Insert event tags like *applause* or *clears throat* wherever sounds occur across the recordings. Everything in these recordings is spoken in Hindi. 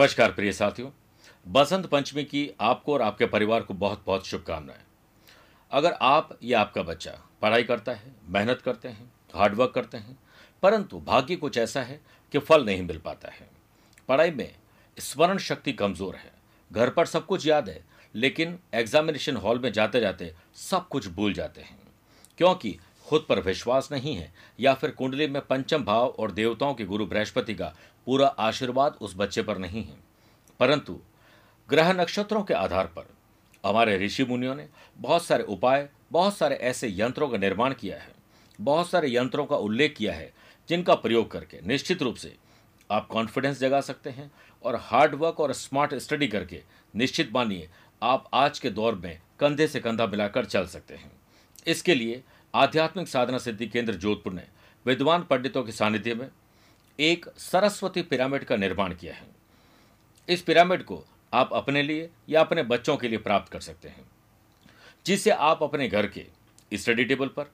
नमस्कार प्रिय साथियों। बसंत पंचमी की आपको और आपके परिवार को बहुत बहुत शुभकामनाएँ। अगर आप या आपका बच्चा पढ़ाई करता है, मेहनत करते हैं हार्डवर्क करते हैं, परंतु भाग्य कुछ ऐसा है कि फल नहीं मिल पाता है। पढ़ाई में स्मरण शक्ति कमज़ोर है। घर पर सब कुछ याद है, लेकिन एग्जामिनेशन हॉल में जाते जाते सब कुछ भूल जाते हैं। क्योंकि खुद पर विश्वास नहीं है, या फिर कुंडली में पंचम भाव और देवताओं के गुरु बृहस्पति का पूरा आशीर्वाद उस बच्चे पर नहीं है। परंतु ग्रह नक्षत्रों के आधार पर हमारे ऋषि मुनियों ने बहुत सारे उपाय, बहुत सारे ऐसे यंत्रों का निर्माण किया है, बहुत सारे यंत्रों का उल्लेख किया है, जिनका प्रयोग करके निश्चित रूप से आप कॉन्फिडेंस जगा सकते हैं और हार्ड वर्क और स्मार्ट स्टडी करके निश्चित मानिए आप आज के दौर में कंधे से कंधा मिलाकर चल सकते हैं। इसके लिए आध्यात्मिक साधना सिद्धि केंद्र जोधपुर ने विद्वान पंडितों के सानिध्य में एक सरस्वती पिरामिड का निर्माण किया है। इस पिरामिड को आप अपने लिए या अपने बच्चों के लिए प्राप्त कर सकते हैं जिससे आप अपने घर के स्टडी टेबल पर,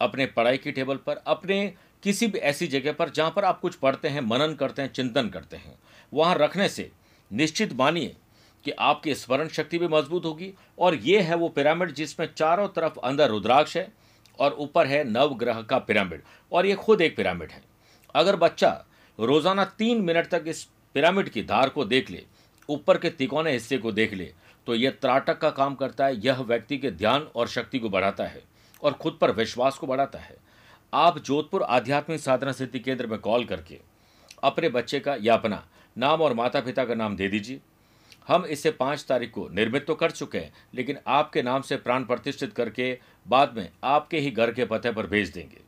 अपने पढ़ाई की टेबल पर, अपने किसी भी ऐसी जगह पर जहाँ पर आप कुछ पढ़ते हैं, मनन करते हैं, चिंतन करते हैं, वहाँ रखने से निश्चित मानिए कि आपकी स्मरण शक्ति भी मज़बूत होगी। और ये है वो पिरामिड जिसमें चारों तरफ़ अंदर रुद्राक्ष है और ऊपर है नवग्रह का पिरामिड, और ये खुद एक पिरामिड है। अगर बच्चा रोज़ाना तीन मिनट तक इस पिरामिड की धार को देख ले, ऊपर के तिकोने हिस्से को देख ले तो यह त्राटक का काम करता है, यह व्यक्ति के ध्यान और शक्ति को बढ़ाता है और खुद पर विश्वास को बढ़ाता है। आप जोधपुर आध्यात्मिक साधना सिद्धि केंद्र में कॉल करके अपने बच्चे का या अपना नाम और माता पिता का नाम दे दीजिए। हम इसे पाँच तारीख को निर्मित तो कर चुके हैं, लेकिन आपके नाम से प्राण प्रतिष्ठित करके बाद में आपके ही घर के पते पर भेज देंगे।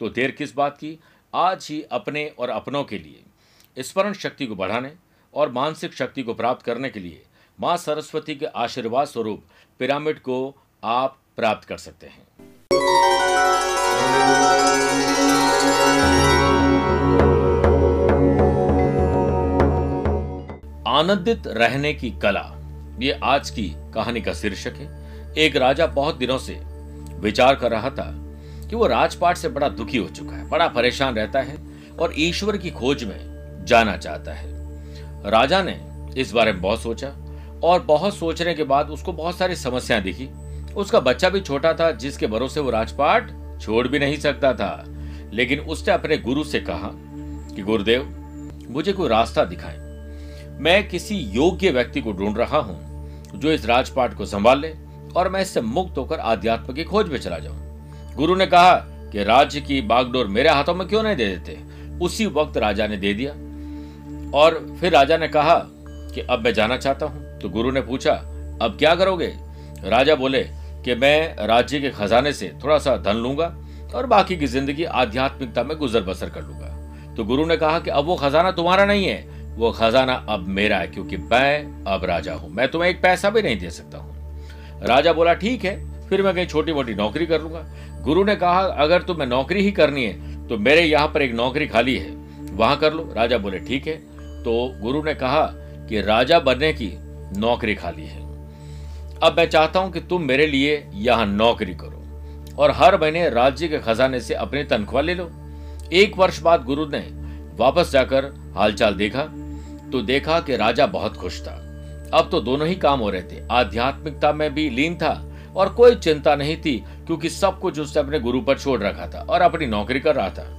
तो देर किस बात की? आज ही अपने और अपनों के लिए। स्मरण शक्ति को बढ़ाने और मानसिक शक्ति को प्राप्त करने के लिए माँ सरस्वती के आशीर्वाद स्वरूप पिरामिड को आप प्राप्त कर सकते हैं। आनंदित रहने की कला। ये आज की कहानी का शीर्षक है। एक राजा बहुत दिनों से विचार कर रहा था कि वो राजपाट से बड़ा दुखी हो चुका है, बड़ा परेशान रहता है और ईश्वर की खोज में जाना चाहता है। राजा ने इस बारे में बहुत सोचा और बहुत सोचने के बाद उसको बहुत सारी समस्याएँ दिखी। उसका बच्चा भी छोटा था, जिसके भरोसे वो राजपाट छोड़ भी नहीं सकता था। लेकिन उसने अपने गुरु से कहा कि, गुरुदेव, मुझे कोई रास्ता दिखाएँ। मैं किसी योग्य व्यक्ति को ढूंढ रहा हूँ, जो इस राजपाट को संभाल ले और मैं इससे मुक्त होकर आध्यात्म की खोज में चला जाऊँ। गुरु ने कहा कि राज्य की बागडोर मेरे हाथों में क्यों नहीं दे देते? उसी वक्त राजा ने दे दिया। और फिर राजा ने कहा कि अब मैं जाना चाहता हूँ। तो गुरु ने पूछा, अब क्या करोगे? राजा बोले कि मैं राज्य के खजाने से थोड़ा सा धन लूँगा और बाकी की ज़िंदगी आध्यात्मिकता में गुजर बसर कर लूँगा। तो गुरु ने कहा कि अब वो खजाना तुम्हारा नहीं है वो खजाना अब मेरा है, क्योंकि मैं अब राजा हूँ। मैं तुम्हें एक पैसा भी नहीं दे सकता हूँ। राजा बोला, ठीक है, फिर मैं कहीं छोटी मोटी नौकरी कर लूँगा। गुरु ने कहा, अगर तुम्हें नौकरी ही करनी है तो मेरे यहाँ पर एक नौकरी खाली है। वहाँ कर लो। राजा बोले, ठीक है। तो गुरु ने कहा कि राजा बनने की नौकरी खाली है। अब मैं चाहता हूँ कि तुम मेरे लिए यहाँ नौकरी करो और हर महीने राज्य के खजाने से अपनी तनख्वाह ले लो। एक वर्ष बाद गुरु ने वापस जाकर हालचाल देखा तो देखा कि राजा बहुत खुश था। अब तो दोनों ही काम हो रहे थे। आध्यात्मिकता में भी लीन था और कोई चिंता नहीं थी, क्योंकि सब कुछ उसने अपने गुरु पर छोड़ रखा था और अपनी नौकरी कर रहा था।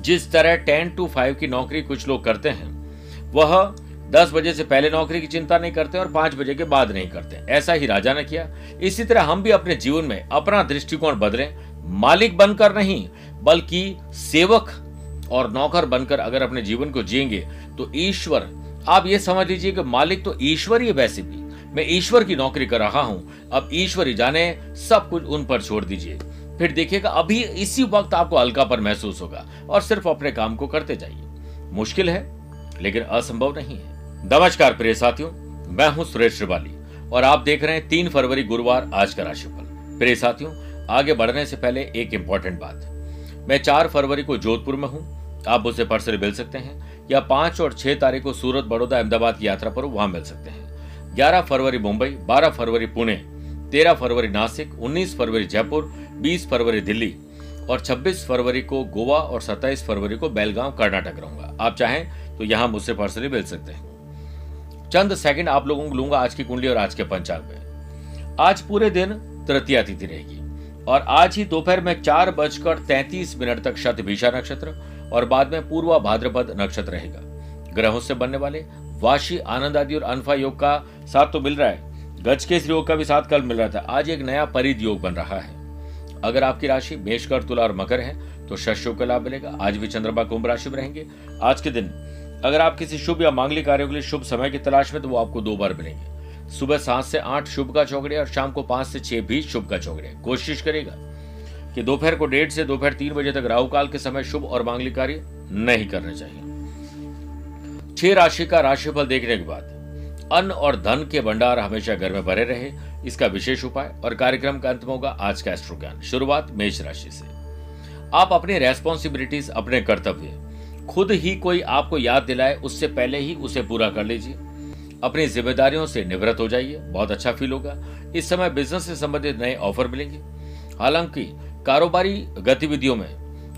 जिस तरह टेन टू फाइव की नौकरी कुछ लोग करते हैं, वह दस बजे से पहले नौकरी की चिंता नहीं करते और पाँच बजे के बाद नहीं करते। ऐसा ही राजा ने किया। इसी तरह हम भी अपने जीवन में अपना दृष्टिकोण बदलें। मालिक बनकर नहीं, बल्कि सेवक और नौकर बनकर अगर अपने जीवन को जिएँगे तो ईश्वर, आप ये समझ लीजिए कि मालिक तो ईश्वर ही वैसे भी। मैं ईश्वर की नौकरी कर रहा हूँ, अब ईश्वर ही जाने, सब कुछ उन पर छोड़ दीजिए। फिर देखिएगा, अभी इसी वक्त आपको हल्का पर महसूस होगा और सिर्फ़ अपने काम को करते जाइए। मुश्किल है, लेकिन असंभव नहीं है। नमस्कार प्रिय साथियों, मैं हूँ सुरेश श्रिवाली और आप देख रहे हैं तीन फरवरी गुरुवार आज का राशिफल। प्रिय साथियों, आगे बढ़ने से पहले एक इंपॉर्टेंट बात। मैं चार फरवरी को जोधपुर में हूँ, आप मुझसे पर्सल मिल सकते हैं। या पाँच और छह तारीख को सूरत बड़ौदा अहमदाबाद की यात्रा पर वहाँ मिल सकते हैं। ग्यारह फरवरी मुंबई, बारह फरवरी पुणे, तेरह फरवरी नासिक, उन्नीस फरवरी जयपुर, बीस फरवरी दिल्ली और 26 फरवरी को गोवा और 27 फरवरी को बेलगांव, कर्नाटक रहूँगा। आप चाहें तो यहाँ मुझसे पर्सनली मिल सकते हैं। चंद सेकंड आप लोगों को लूँगा आज की कुंडली और आज के पंचांग में। आज पूरे दिन तृतीया तिथि रहेगी और आज ही दोपहर में चार बजकर तैतीस मिनट तक शत भीषा नक्षत्र और बाद में पूर्वा भाद्रपद नक्षत्र रहेगा। ग्रहों से बनने वाले वाशी, आनंद आदि और अनफा योग का साथ तो मिल रहा है। गज के योग का भी साथ कल मिल रहा था। आज एक नया परिध योग बन रहा है। अगर आपकी राशि मेषकर तुला और मकर है तो शस्यों का लाभ मिलेगा। आज भी चंद्रमा कुंभ राशि में रहेंगे। आज के दिन अगर आप किसी शुभ या मांगलिक कार्यों के लिए शुभ समय की तलाश में तो वो आपको दो बार मिलेंगे। सुबह सात से आठ शुभ का चौकड़े और शाम को पाँच से छह भी शुभ का चौकड़े कोशिश करेगा कि दोपहर को डेढ़ से दोपहर तीन बजे तक राहु काल के समय शुभ और मांगलिक कार्य नहीं करने चाहिए। छह राशि का राशिफल देखने के बाद अन्न और धन के भंडार हमेशा घर में भरे रहे, इसका विशेष उपाय और कार्यक्रम का अंत होगा आज का एस्ट्रो ज्ञान शुरुआत मेष राशि से। आप अपनी रेस्पॉन्सिबिलिटीज अपने कर्तव्य, खुद ही कोई आपको याद दिलाए, उससे पहले ही उसे पूरा कर लीजिए। अपनी जिम्मेदारियों से निवृत्त हो जाइए, बहुत अच्छा फील होगा। इस समय बिज़नेस से संबंधित नए ऑफ़र मिलेंगे। हालाँकि कारोबारी गतिविधियों में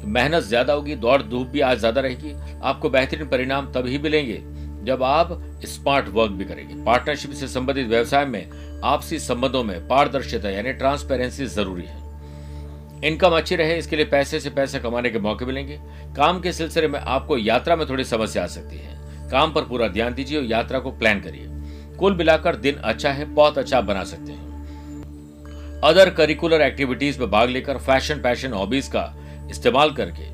मेहनत ज़्यादा होगी, दौड़ धूप भी आज ज़्यादा रहेगी। आपको बेहतरीन परिणाम तभी मिलेंगे जब आप स्मार्ट वर्क भी करेंगे। पार्टनरशिप से संबंधित व्यवसाय में आपसी संबंधों में पारदर्शिता, यानी ट्रांसपेरेंसी ज़रूरी है। इनकम अच्छी रहे, इसके लिए पैसे से पैसे कमाने के मौके मिलेंगे। काम के सिलसिले में आपको यात्रा में थोड़ी समस्या आ सकती है। काम पर पूरा ध्यान दीजिए और यात्रा को प्लान करिए। कुल मिलाकर दिन अच्छा है, बहुत अच्छा बना सकते हैं। अदर करिकुलर एक्टिविटीज़ में भाग लेकर फ़ैशन पैशन हॉबीज का इस्तेमाल करके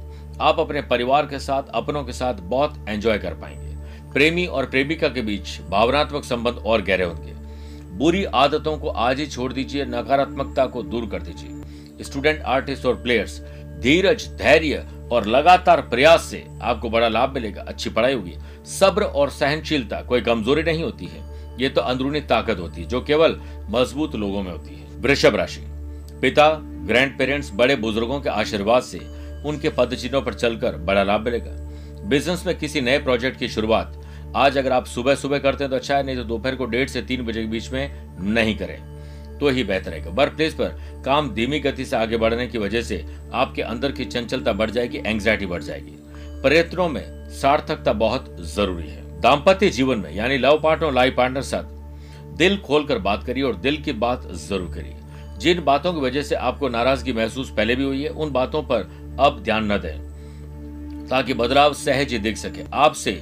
आप अपने परिवार के साथ, अपनों के साथ बहुत एंजॉय कर पाएँगे। प्रेमी और प्रेमिका के बीच भावनात्मक संबंध और गहरे होंगे। बुरी आदतों को आज ही छोड़ दीजिए, नकारात्मकता को दूर कर दीजिए। स्टूडेंट आर्टिस्ट और प्लेयर्स धीरज, धैर्य और लगातार प्रयास से आपको बड़ा लाभ मिलेगा, अच्छी पढ़ाई होगी। सब्र और सहनशीलता कोई कमज़ोरी नहीं होती है। ये तो अंदरूनी ताकत होती है, जो केवल मज़बूत लोगों में होती है। वृषभ राशि। पिता ग्रैंड पेरेंट्स बड़े बुज़ुर्गों के आशीर्वाद से उनके पद चिन्हों पर चलकर बड़ा लाभ मिलेगा। बिज़नेस में किसी नए प्रोजेक्ट की शुरुआत आज अगर आप सुबह सुबह करते हैं तो अच्छा है, नहीं तो दोपहर को डेढ़ से तीन बजे के बीच में नहीं करें तो ही बेहतर रहेगा। वर्क प्लेस पर काम धीमी गति से आगे बढ़ने की वजह से आपके अंदर की चंचलता बढ़ जाएगी एंग्जाइटी बढ़ जाएगी। प्रयत्नों में सार्थकता बहुत ज़रूरी है। दाम्पत्य जीवन में, यानी लव पार्टनर लाइफ पार्टनर साथ दिल खोलकर बात करिए और दिल की बात ज़रूर करिए। जिन बातों की वजह से आपको नाराज़गी महसूस पहले भी हुई है, उन बातों पर अब ध्यान न दें, ताकि बदलाव सहज ही दिख सके। आपसे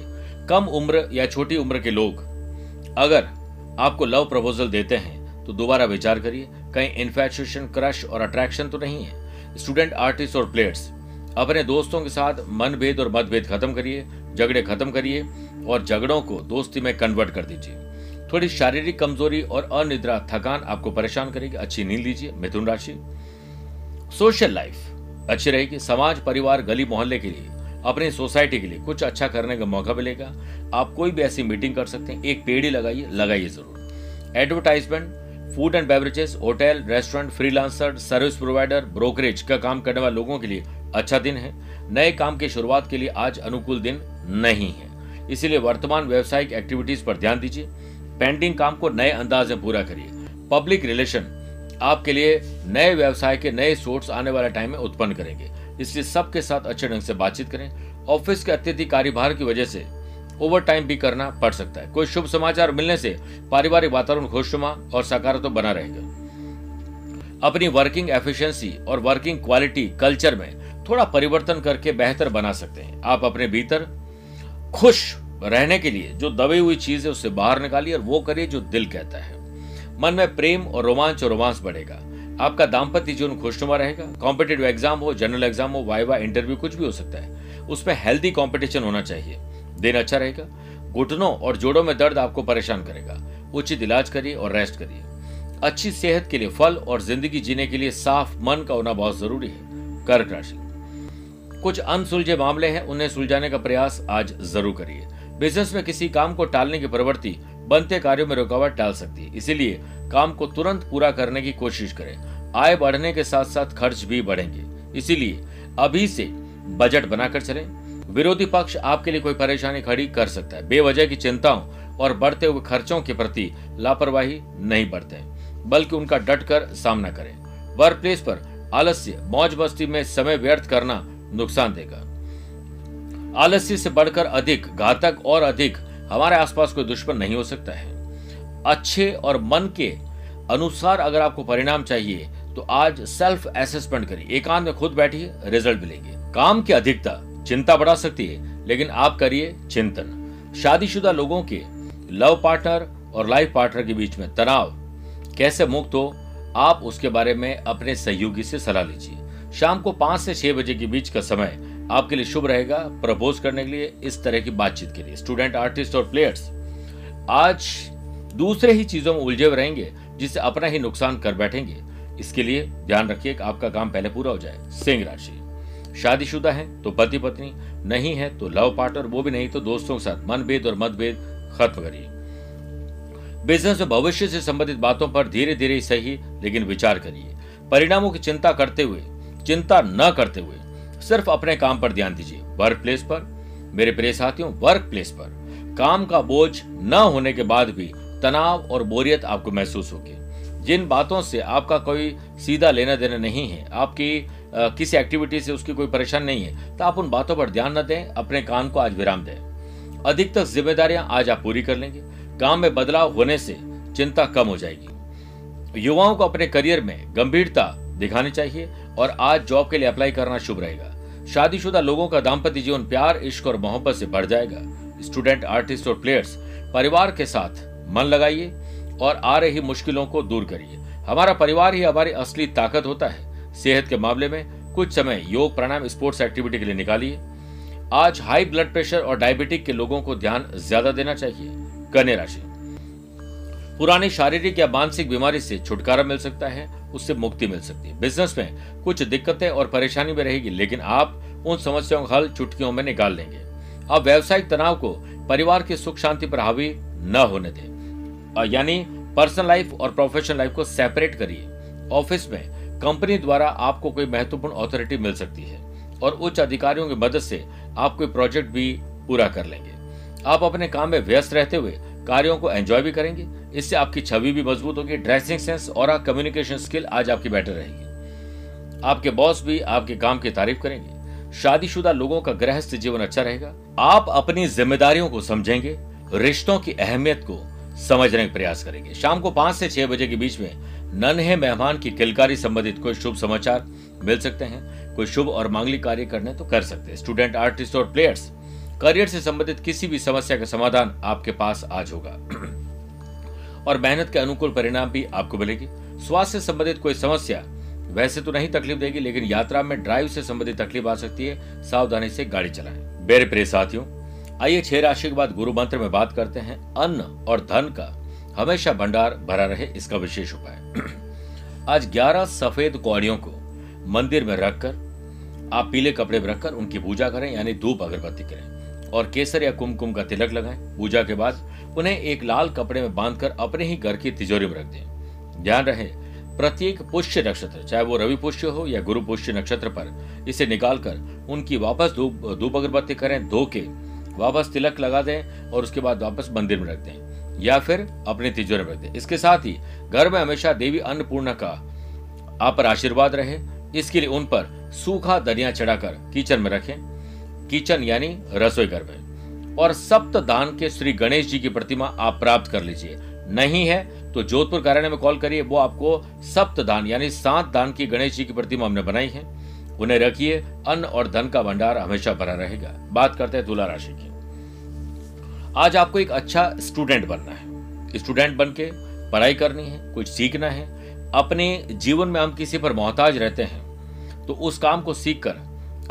कम उम्र या छोटी उम्र के लोग अगर आपको लव प्रपोजल देते हैं तो दोबारा विचार करिए। कहीं इन्फेचुएशन क्रश और अट्रैक्शन तो नहीं है। स्टूडेंट आर्टिस्ट और प्लेयर्स अपने दोस्तों के साथ मनभेद और मतभेद खत्म करिए, झगड़े खत्म करिए और झगड़ों को दोस्ती में कन्वर्ट कर दीजिए। थोड़ी शारीरिक कमज़ोरी और अनिद्रा, थकान आपको परेशान करेगी। अच्छी नींद लीजिए, मिथुन राशि। सोशल लाइफ अच्छी रहेगी। समाज, परिवार, गली मोहल्ले के लिए, अपनी सोसाइटी के लिए कुछ अच्छा करने का मौका मिलेगा। आप कोई भी ऐसी मीटिंग कर सकते हैं। एक पेड़ ही लगाइए लगाइए ज़रूर। Advertisement, food and beverages, hotel, restaurant, freelancer, service provider, brokerage का काम करने वाले लोगों के लिए अच्छा दिन है। नए काम की शुरुआत के लिए आज अनुकूल दिन नहीं है। इसीलिए वर्तमान व्यवसायिक एक्टिविटीज़ पर ध्यान दीजिए। पेंडिंग काम को नए अंदाज में पूरा करिए। पब्लिक रिलेशन आपके लिए नए व्यवसाय के नए सोर्स आने वाले टाइम में उत्पन्न करेंगे। इसलिए सबके साथ अच्छे ढंग से बातचीत करें। ऑफ़िस के अत्यधिक कार्यभार की वजह से ओवर टाइम भी करना पड़ सकता है। कोई शुभ समाचार मिलने से पारिवारिक वातावरण खुशनुमा और सकारात्मक बना रहेगा। अपनी वर्किंग एफिशिएंसी और वर्किंग क्वालिटी कल्चर में थोड़ा परिवर्तन करके बेहतर बना सकते हैं। आप अपने भीतर खुश रहने के लिए, जो दबी हुई चीज़ है, उससे बाहर निकालिए और वो करिए जो दिल कहता है। मन में प्रेम और रोमांच और रोमांस बढ़ेगा। आपका दाम्पत्य जीवन खुशनुमा रहेगा। कॉम्पिटेटिव एग्ज़ाम हो जनरल एग्ज़ाम हो, वाइवा इंटरव्यू कुछ भी हो सकता है। उसमें हेल्दी कॉम्पिटिशन होना चाहिए। दिन अच्छा रहेगा। घुटनों और जोड़ों में दर्द आपको परेशान करेगा। उचित इलाज करिए और रेस्ट करिए। अच्छी सेहत के लिए फल और ज़िंदगी जीने के लिए साफ़ मन का होना बहुत ज़रूरी है। कर्क राशि। कुछ अनसुलझे मामले हैं, उन्हें सुलझाने का प्रयास आज ज़रूर करिए। बिज़नेस में किसी काम को टालने की प्रवृत्ति बनते कार्यों में रुकावट डाल सकती है। इसीलिए काम को तुरंत पूरा करने की कोशिश करें। आय बढ़ने के साथ साथ खर्च भी बढ़ेंगे। इसीलिए अभी से बजट बनाकर चलें। विरोधी पक्ष आपके लिए कोई परेशानी खड़ी कर सकता है। बेवजह की चिंताओं और बढ़ते हुए खर्चों के प्रति लापरवाही नहीं बरतें, बल्कि उनका डट कर सामना करें। वर्क प्लेस पर आलस्य मौज मस्ती में समय व्यर्थ करना नुकसान देगा। आलस्य से बढ़कर अधिक, घातक और अधिक हमारे आसपास कोई दुश्मन नहीं हो सकता है। अच्छे और मन के अनुसार अगर आपको परिणाम चाहिए तो आज सेल्फ असेसमेंट करिए। एकांत में खुद बैठिए रिज़ल्ट मिलेंगे। काम की अधिकता चिंता बढ़ा सकती है, लेकिन आप करिए चिंतन। शादीशुदा लोगों के लव पार्टनर और लाइफ पार्टनर के बीच में तनाव कैसे मुक्त हो, आप उसके बारे में अपने सहयोगी से सलाह लीजिए। शाम को पाँच से छह बजे के बीच का समय आपके लिए शुभ रहेगा प्रपोज करने के लिए इस तरह की बातचीत के लिए। स्टूडेंट आर्टिस्ट और प्लेयर्स आज दूसरे ही चीज़ों में उलझे रहेंगे जिससे अपना ही नुकसान कर बैठेंगे। इसके लिए ध्यान रखिए कि आपका काम पहले पूरा हो जाए। सिंह राशि, शादीशुदा है तो पति पत्नी, नहीं है तो लव पार्टनर वो भी नहीं तो दोस्तों के साथ। मनभेद और मतभेद खत्म करिए। बिज़नेस में भविष्य से संबंधित बातों पर धीरे धीरे सही, लेकिन विचार करिए। परिणामों की चिंता करते हुए, चिंता न करते हुए सिर्फ़ अपने काम पर ध्यान दीजिए। वर्क प्लेस पर। मेरे प्रिय साथियों वर्क प्लेस पर। काम का बोझ न होने के बाद भी तनाव और बोरियत आपको महसूस होगी। जिन बातों से आपका कोई सीधा लेना देना नहीं है आपकी आ, किसी एक्टिविटी से उसकी कोई परेशान नहीं है तो आप उन बातों पर ध्यान न दें अपने काम को आज विराम दें। अधिकतर जिम्मेदारियाँ आज आप पूरी कर लेंगे। काम में बदलाव होने से चिंता कम हो जाएगी। युवाओं को अपने करियर में गंभीरता दिखानी चाहिए और आज जॉब के लिए अप्लाई करना शुभ रहेगा। शादीशुदा लोगों का दाम्पत्य जीवन, प्यार, इश्क और मोहब्बत से बढ़ जाएगा। स्टूडेंट, आर्टिस्ट और प्लेयर्स, परिवार के साथ मन लगाइए और आ रही मुश्किलों को दूर करिए। हमारा परिवार ही हमारी असली ताकत होता है। सेहत के मामले में कुछ समय योग, प्राणायाम, स्पोर्ट्स एक्टिविटी के लिए निकालिए। आज हाई ब्लड प्रेशर और डायबिटिक के लोगों को ध्यान ज़्यादा देना चाहिए। कन्या राशि। पुरानी शारीरिक या मानसिक बीमारी से छुटकारा मिल सकता है, उससे मुक्ति मिल सकती है। बिज़नेस में कुछ दिक्कतें और परेशानी में रहेगी, लेकिन आप उन समस्याओं का हल चुटकियों में निकाल लेंगे। आप व्यवसायिक तनाव को परिवार की सुख शांति पर हावी न होने दें। यानी पर्सनल लाइफ और प्रोफेशनल लाइफ को सेपरेट करिए। ऑफ़िस में कंपनी द्वारा आपको कोई महत्वपूर्ण अथॉरिटी मिल सकती है और उच्च अधिकारियों की मदद से आप कोई प्रोजेक्ट भी पूरा कर लेंगे। आप अपने काम में व्यस्त रहते हुए कार्यों को एंजॉय भी करेंगे इससे आपकी छवि भी मज़बूत होगी ड्रेसिंग सेंस और कम्युनिकेशन स्किल आज आपकी बेटर रहेगी। आपके बॉस भी आपके काम की तारीफ़ करेंगे। शादीशुदा लोगों का गृहस्थ जीवन अच्छा रहेगा। आप अपनी जिम्मेदारियों को समझेंगे, रिश्तों की अहमियत को समझने का प्रयास करेंगे। शाम को पाँच से छह बजे के बीच में नन्हे मेहमान की किलकारी संबंधित कोई शुभ समाचार मिल सकते हैं। कोई शुभ और मांगलिक कार्य करने तो कर सकते हैं। स्टूडेंट आर्टिस्ट और प्लेयर्स करियर से संबंधित किसी भी समस्या का समाधान आपके पास आज होगा। *clears throat* और मेहनत के अनुकूल परिणाम भी आपको मिलेगी। स्वास्थ्य से संबंधित कोई समस्या, वैसे तो नहीं तकलीफ़ देगी, लेकिन यात्रा में ड्राइव से संबंधित तकलीफ़ आ सकती है। सावधानी से गाड़ी चलाएँ। मेरे प्रिय साथियों, आइए छह राशि के बाद गुरु मंत्र में बात करते हैं। अन्न और धन का हमेशा भंडार भरा रहे इसका विशेष उपाय। *clears throat* आज ग्यारह सफ़ेद कौड़ियों को मंदिर में रखकर, आप पीले कपड़े में रखकर उनकी पूजा करें, यानी धूप अगरबत्ती करें। और केसर या कुमकुम का तिलक लगाएँ। पूजा के बाद उन्हें एक लाल कपड़े में बांधकर अपने ही घर की तिजोरी में रख दें। ध्यान रहे, प्रत्येक पुष्य नक्षत्र, चाहे वो रवि पुष्य हो या गुरु पुष्य नक्षत्र पर, इसे निकालकर उनकी वापस धूप धूप अगरबत्ती करें, धो के वापस तिलक लगा दें और उसके बाद वापस मंदिर में रख दें। या फिर अपने तिजोरी में रख दें। इसके साथ ही घर में हमेशा देवी अन्नपूर्णा का आप आशीर्वाद रहे। इसके लिए उन पर सूखा दरिया चढ़ाकर किचन में रखें। किचन यानी रसोई घर में। और सप्त दान के श्री गणेश जी की प्रतिमा आप प्राप्त कर लीजिए। नहीं है तो जोधपुर कार्यालय में कॉल करिए, वो आपको सप्त दान यानी सात दान की गणेश जी की प्रतिमा हमने बनाई है। उन्हें रखिए, अन्न और धन का भंडार हमेशा भरा रहेगा। बात करते हैं तुला राशि की। आज आपको एक अच्छा स्टूडेंट बनना है। स्टूडेंट बन के पढ़ाई करनी है, कुछ सीखना है। अपने जीवन में हम किसी पर मोहताज रहते हैं तो उस काम को सीख कर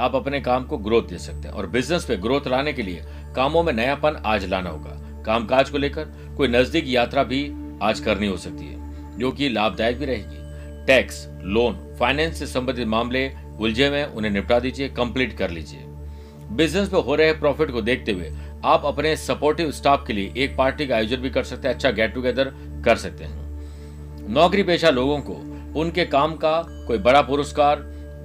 आप अपने काम को ग्रोथ दे सकते हैं और बिज़नेस पे ग्रोथ लाने के लिए कामों में नयापन आज लाना होगा। कामकाज को लेकर कोई नज़दीक यात्रा भी आज करनी हो सकती है, जो कि लाभदायक भी रहेगी। टैक्स लोन फाइनेंस से संबंधित मामले उलझे में उन्हें निपटा दीजिए कंप्लीट कर लीजिए। बिज़नेस में हो रहे प्रॉफिट को देखते हुए आप अपने सपोर्टिव स्टाफ के लिए एक पार्टी का आयोजन भी कर सकते हैं अच्छा गेट टुगेदर कर सकते हैं। नौकरी पेशा लोगों को उनके काम का कोई बड़ा पुरस्कार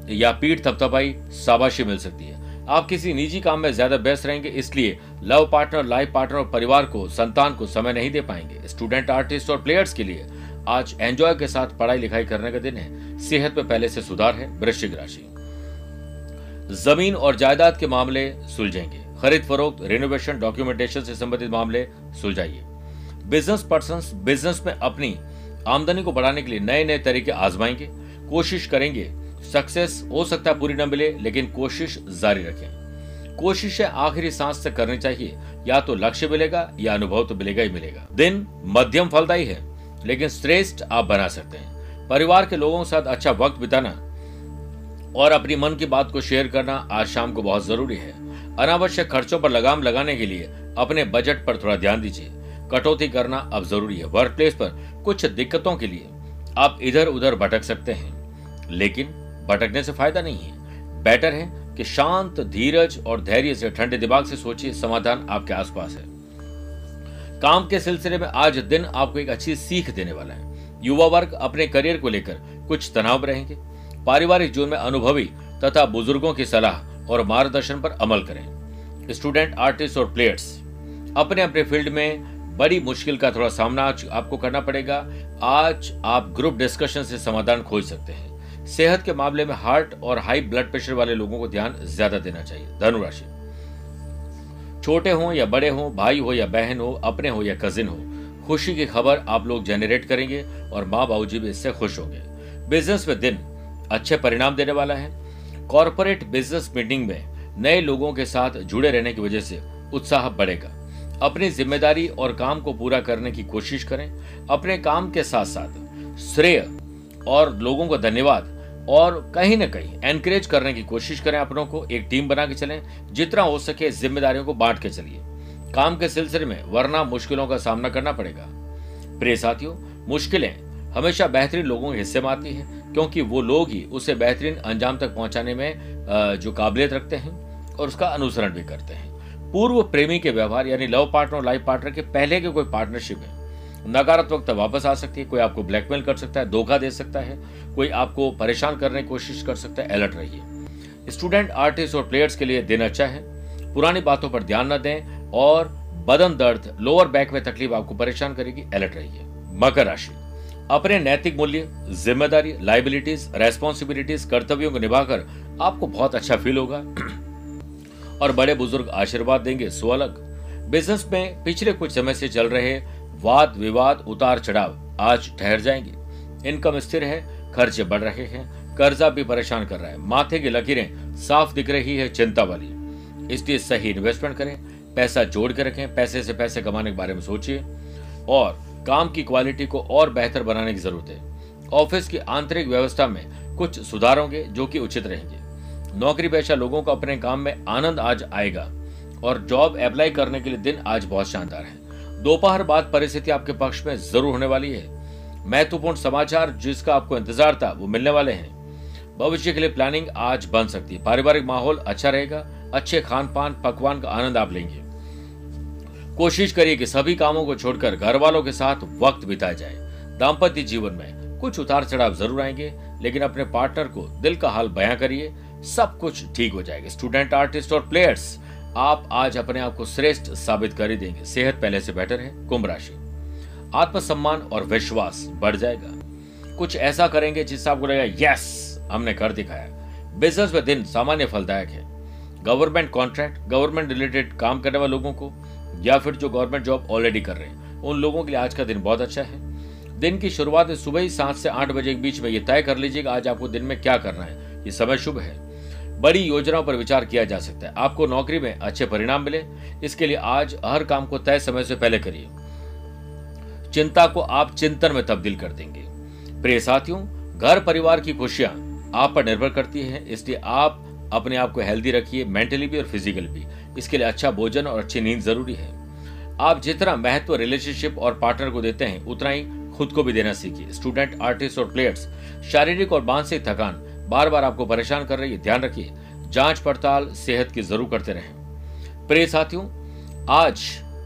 या पीठ थपथपाई शाबाशी मिल सकती है। आप किसी निजी काम में ज़्यादा व्यस्त रहेंगे, इसलिए लव पार्टनर, लाइफ पार्टनर और परिवार को, संतान को समय नहीं दे पाएँगे। स्टूडेंट, आर्टिस्ट और प्लेयर्स के लिए आज एंजॉय के साथ पढ़ाई लिखाई करने का दिन है। सेहत में पहले से सुधार है, वृश्चिक राशि। ज़मीन और जायदाद के मामले सुलझेंगे। खरीद फरोख्त रिनोवेशन डॉक्यूमेंटेशन से संबंधित मामले सुलझाइए। बिज़नेस पर्सन बिज़नेस में अपनी आमदनी को बढ़ाने के लिए नए नए तरीके आजमाएँगे। कोशिश करेंगे सक्सेस हो सकता है पूरी न मिले, लेकिन कोशिश जारी रखें। कोशिशें आखिरी सांस तक करनी चाहिए। या तो लक्ष्य मिलेगा, या अनुभव तो मिलेगा ही मिलेगा। दिन मध्यम फलदायी है, लेकिन श्रेष्ठ आप बना सकते हैं। परिवार के लोगों के साथ अच्छा वक्त बिताना और अपनी मन की बात को शेयर करना आज शाम को बहुत ज़रूरी है। अनावश्यक खर्चों पर लगाम लगाने के लिए अपने बजट पर थोड़ा ध्यान दीजिए। कटौती करना अब ज़रूरी है वर्क प्लेस पर कुछ दिक्कतों के लिए आप इधर उधर भटक सकते हैं। लेकिन भटकने से फ़ायदा नहीं है। बेटर है कि शांत, धीरज और धैर्य से, ठंडे दिमाग से सोचिए, समाधान आपके आसपास है। काम के सिलसिले में आज दिन आपको एक अच्छी सीख देने वाला है। युवा वर्ग अपने करियर को लेकर कुछ तनाव रहेंगे। पारिवारिक जीवन में अनुभवी तथा बुज़ुर्गों की सलाह और मार्गदर्शन पर अमल करें। स्टूडेंट आर्टिस्ट और प्लेयर्स अपने अपने फ़ील्ड में बड़ी मुश्किल का थोड़ा सामना आपको करना पड़ेगा। आज आप ग्रुप डिस्कशन से समाधान खोज सकते हैं। सेहत के मामले में हार्ट और हाई ब्लड प्रेशर वाले लोगों को ध्यान ज़्यादा देना चाहिए। धनुराशि। छोटे हो या बड़े हो, भाई हो या बहन हो, अपने हो या कजिन हो, खुशी की खबर आप लोग जनरेट करेंगे और माँ बाबू जी भी इससे खुश होंगे। बिज़नेस में दिन अच्छे परिणाम देने वाला है। कॉरपोरेट बिज़नेस मीटिंग में नए लोगों के साथ जुड़े रहने की वजह से उत्साह बढ़ेगा। अपनी ज़िम्मेदारी और काम को पूरा करने की कोशिश करें। अपने काम के साथ साथ श्रेय और लोगों को धन्यवाद। और कहीं ना कहीं एनकरेज करने की कोशिश करें अपनों को, एक टीम बना के चलें, जितना हो सके जिम्मेदारियों को बांट के चलिए। काम के सिलसिले में वरना मुश्किलों का सामना करना पड़ेगा। प्रिय साथियों, मुश्किलें हमेशा बेहतरीन लोगों के हिस्से में आती है, क्योंकि वो लोग ही उसे बेहतरीन अंजाम तक पहुँचाने में जो काबिलियत रखते हैं और उसका अनुसरण भी करते हैं। पूर्व प्रेमी के व्यवहार, यानी लव पार्टनर और लाइफ पार्टनर के पहले के कोई पार्टनरशिप है नकारात्मकता वापस आ सकती है, कोई आपको ब्लैकमेल कर सकता है, धोखा दे सकता है, कोई आपको परेशान करने की कोशिश कर सकता है, अलर्ट रहिए। स्टूडेंट, आर्टिस्ट और प्लेयर्स के लिए दिन अच्छा है पुरानी बातों पर ध्यान न दें और बदन दर्द, लोअर बैक में तकलीफ़ आपको परेशान करेगी, अलर्ट रहिए। मकर राशि, अपने नैतिक मूल्य, ज़िम्मेदारी लाइबिलिटीज रेस्पॉन्सिबिलिटीज कर्तव्यों को निभाकर आपको बहुत अच्छा फील होगा। और बड़े बुज़ुर्ग आशीर्वाद देंगे, सो अलग। बिज़नेस में पिछले कुछ समय से चल रहे वाद विवाद उतार चढ़ाव आज ठहर जाएँगे। इनकम स्थिर है, खर्चे बढ़ रहे हैं, कर्जा भी परेशान कर रहा है। माथे की लकीरें साफ़ दिख रही है, चिंता वाली। इसलिए सही इन्वेस्टमेंट करें, पैसा जोड़ के रखें, पैसे से पैसे कमाने के बारे में सोचिए। और काम की क्वालिटी को और बेहतर बनाने की ज़रूरत है। ऑफ़िस की आंतरिक व्यवस्था में कुछ सुधार होंगे जो कि उचित रहेंगे। नौकरी पेशा लोगों को अपने काम में आनंद आज आएगा। और जॉब अप्लाई करने के लिए दिन आज बहुत शानदार है। दोपहर बाद परिस्थिति आपके पक्ष में ज़रूर होने वाली है। महत्वपूर्ण समाचार जिसका आपको इंतज़ार था, वो मिलने वाले हैं। भविष्य के लिए प्लानिंग आज बन सकती है। पारिवारिक माहौल अच्छा रहेगा, अच्छे खान पान पकवान का आनंद आप लेंगे। कोशिश करिए कि सभी कामों को छोड़कर घर वालों के साथ वक्त बिताया जाए। दाम्पत्य जीवन में कुछ उतार चढ़ाव ज़रूर आएँगे, लेकिन अपने पार्टनर को दिल का हाल बयां करिए, सब कुछ ठीक हो जाएगा। स्टूडेंट आर्टिस्ट और प्लेयर्स आप आज अपने आप को श्रेष्ठ साबित कर ही देंगे। सेहत पहले से बेटर है, कुंभ राशि। आत्मसम्मान और विश्वास बढ़ जाएगा। कुछ ऐसा करेंगे जिससे आपको लगेगा, यस, हमने कर दिखाया। बिज़नेस में दिन सामान्य फलदायक है। गवर्नमेंट कॉन्ट्रैक्ट, गवर्नमेंट रिलेटेड काम करने वाले लोगों को, या फिर जो गवर्नमेंट जॉब ऑलरेडी कर रहे हैं, उन लोगों के लिए आज का दिन बहुत अच्छा है। दिन की शुरुआत सुबह ही सात से आठ बजे के बीच में ये तय कर लीजिएगा, आज आपको दिन में क्या करना है। ये समय शुभ है। बड़ी योजनाओं पर विचार किया जा सकता है। आपको नौकरी में अच्छे परिणाम मिले। इसके लिए आज हर काम को तय समय से पहले करिए। चिंता को आप चिंतन में तब्दील कर देंगे। प्रिय साथियों, घर परिवार की खुशियाँ आप पर निर्भर करती है, इसलिए आप अपने आप को हेल्दी रखिए मेंटली भी और फिजिकली भी। इसके लिए अच्छा भोजन और अच्छी नींद ज़रूरी है। आप जितना महत्व रिलेशनशिप और पार्टनर को देते हैं, उतना ही खुद को भी देना सीखिए। स्टूडेंट आर्टिस्ट और प्लेयर्स शारीरिक और मानसिक थकान बार बार आपको परेशान कर रही है, ध्यान रखिए। जाँच पड़ताल सेहत की ज़रूर करते रहें। प्रिय साथियों, आज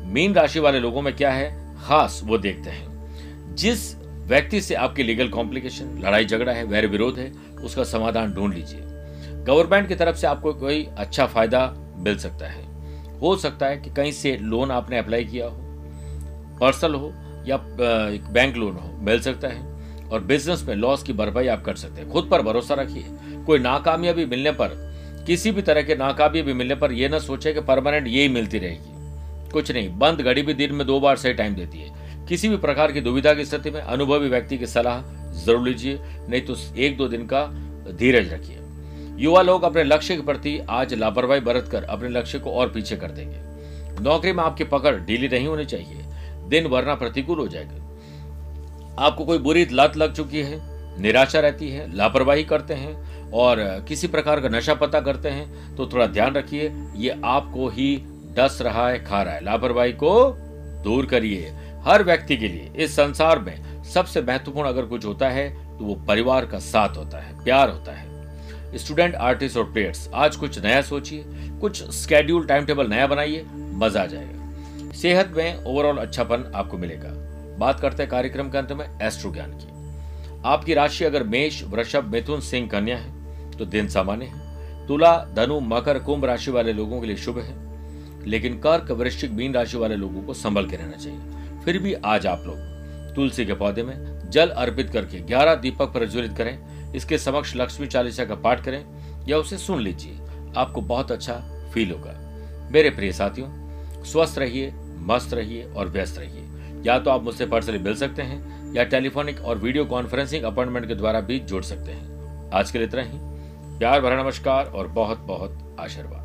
मीन राशि वाले लोगों में क्या है, खास वो देखते हैं। जिस व्यक्ति से आपकी लीगल कॉम्प्लिकेशन लड़ाई झगड़ा है, वैर विरोध है, उसका समाधान ढूंढ लीजिए। गवर्नमेंट की तरफ़ से आपको कोई अच्छा फ़ायदा मिल सकता है। हो सकता है कि कहीं से लोन आपने अप्लाई किया हो पर्सनल हो या बैंक लोन हो, मिल सकता है। और बिज़नेस में लॉस की भरपाई आप कर सकते हैं। खुद पर भरोसा रखिए। कोई नाकामयाबी मिलने पर, किसी भी तरह के भी मिलने पर यह ना सोचे कि परमानेंट यही मिलती रहेगी। कुछ नहीं, बंद घड़ी भी दिन में दो बार सही टाइम देती है। किसी भी प्रकार की दुविधा की स्थिति में अनुभवी व्यक्ति की सलाह ज़रूर लीजिए, नहीं तो एक दो दिन का धीरज रखिए। युवा लोग अपने लक्ष्य के प्रति आज लापरवाही बरत कर अपने लक्ष्य को और पीछे कर देंगे। नौकरी में आपकी पकड़ ढीली नहीं होनी चाहिए। दिन वरना प्रतिकूल हो जाएगा। आपको कोई बुरी लत लग चुकी है, निराशा रहती है, लापरवाही करते हैं और किसी प्रकार का नशा पता करते हैं तो थोड़ा ध्यान रखिए, ये आपको ही डस रहा है, खा रहा है। लापरवाही को दूर करिए हर व्यक्ति के लिए। इस संसार में सबसे महत्वपूर्ण अगर कुछ होता है तो वो परिवार का साथ होता है, प्यार होता है। स्टूडेंट, आर्टिस्ट और प्लेयर्स, आज कुछ नया सोचिए, कुछ स्केड्यूल टाइम टेबल नया बनाइए, मज़ा आ जाएगा। सेहत में ओवरऑल अच्छापन आपको मिलेगा। बात करते हैं कार्यक्रम के अंत में, एस्ट्रो ज्ञान की। आपकी राशि अगर मेष, वृषभ, मिथुन, सिंह कन्या है तो दिन सामान्य है। तुला, धनु, मकर, कुंभ राशि वाले लोगों के लिए शुभ है, लेकिन कर्क, वृश्चिक, मीन राशि वाले लोगों को संभल के रहना चाहिए। फिर भी आज आप लोग तुलसी के पौधे में जल अर्पित करके ग्यारह दीपक प्रज्वलित करें, इसके समक्ष लक्ष्मी चालीसा का पाठ करें, या उसे सुन लीजिए, आपको बहुत अच्छा फील होगा। मेरे प्रिय साथियों, स्वस्थ रहिए, मस्त रहिए और व्यस्त रहिए। या तो आप मुझसे पर्सनली मिल सकते हैं, या टेलीफोनिक और वीडियो कॉन्फ्रेंसिंग अपॉइंटमेंट के द्वारा भी जुड़ सकते हैं। आज के लिए इतना ही। प्यार भरा नमस्कार और बहुत बहुत आशीर्वाद।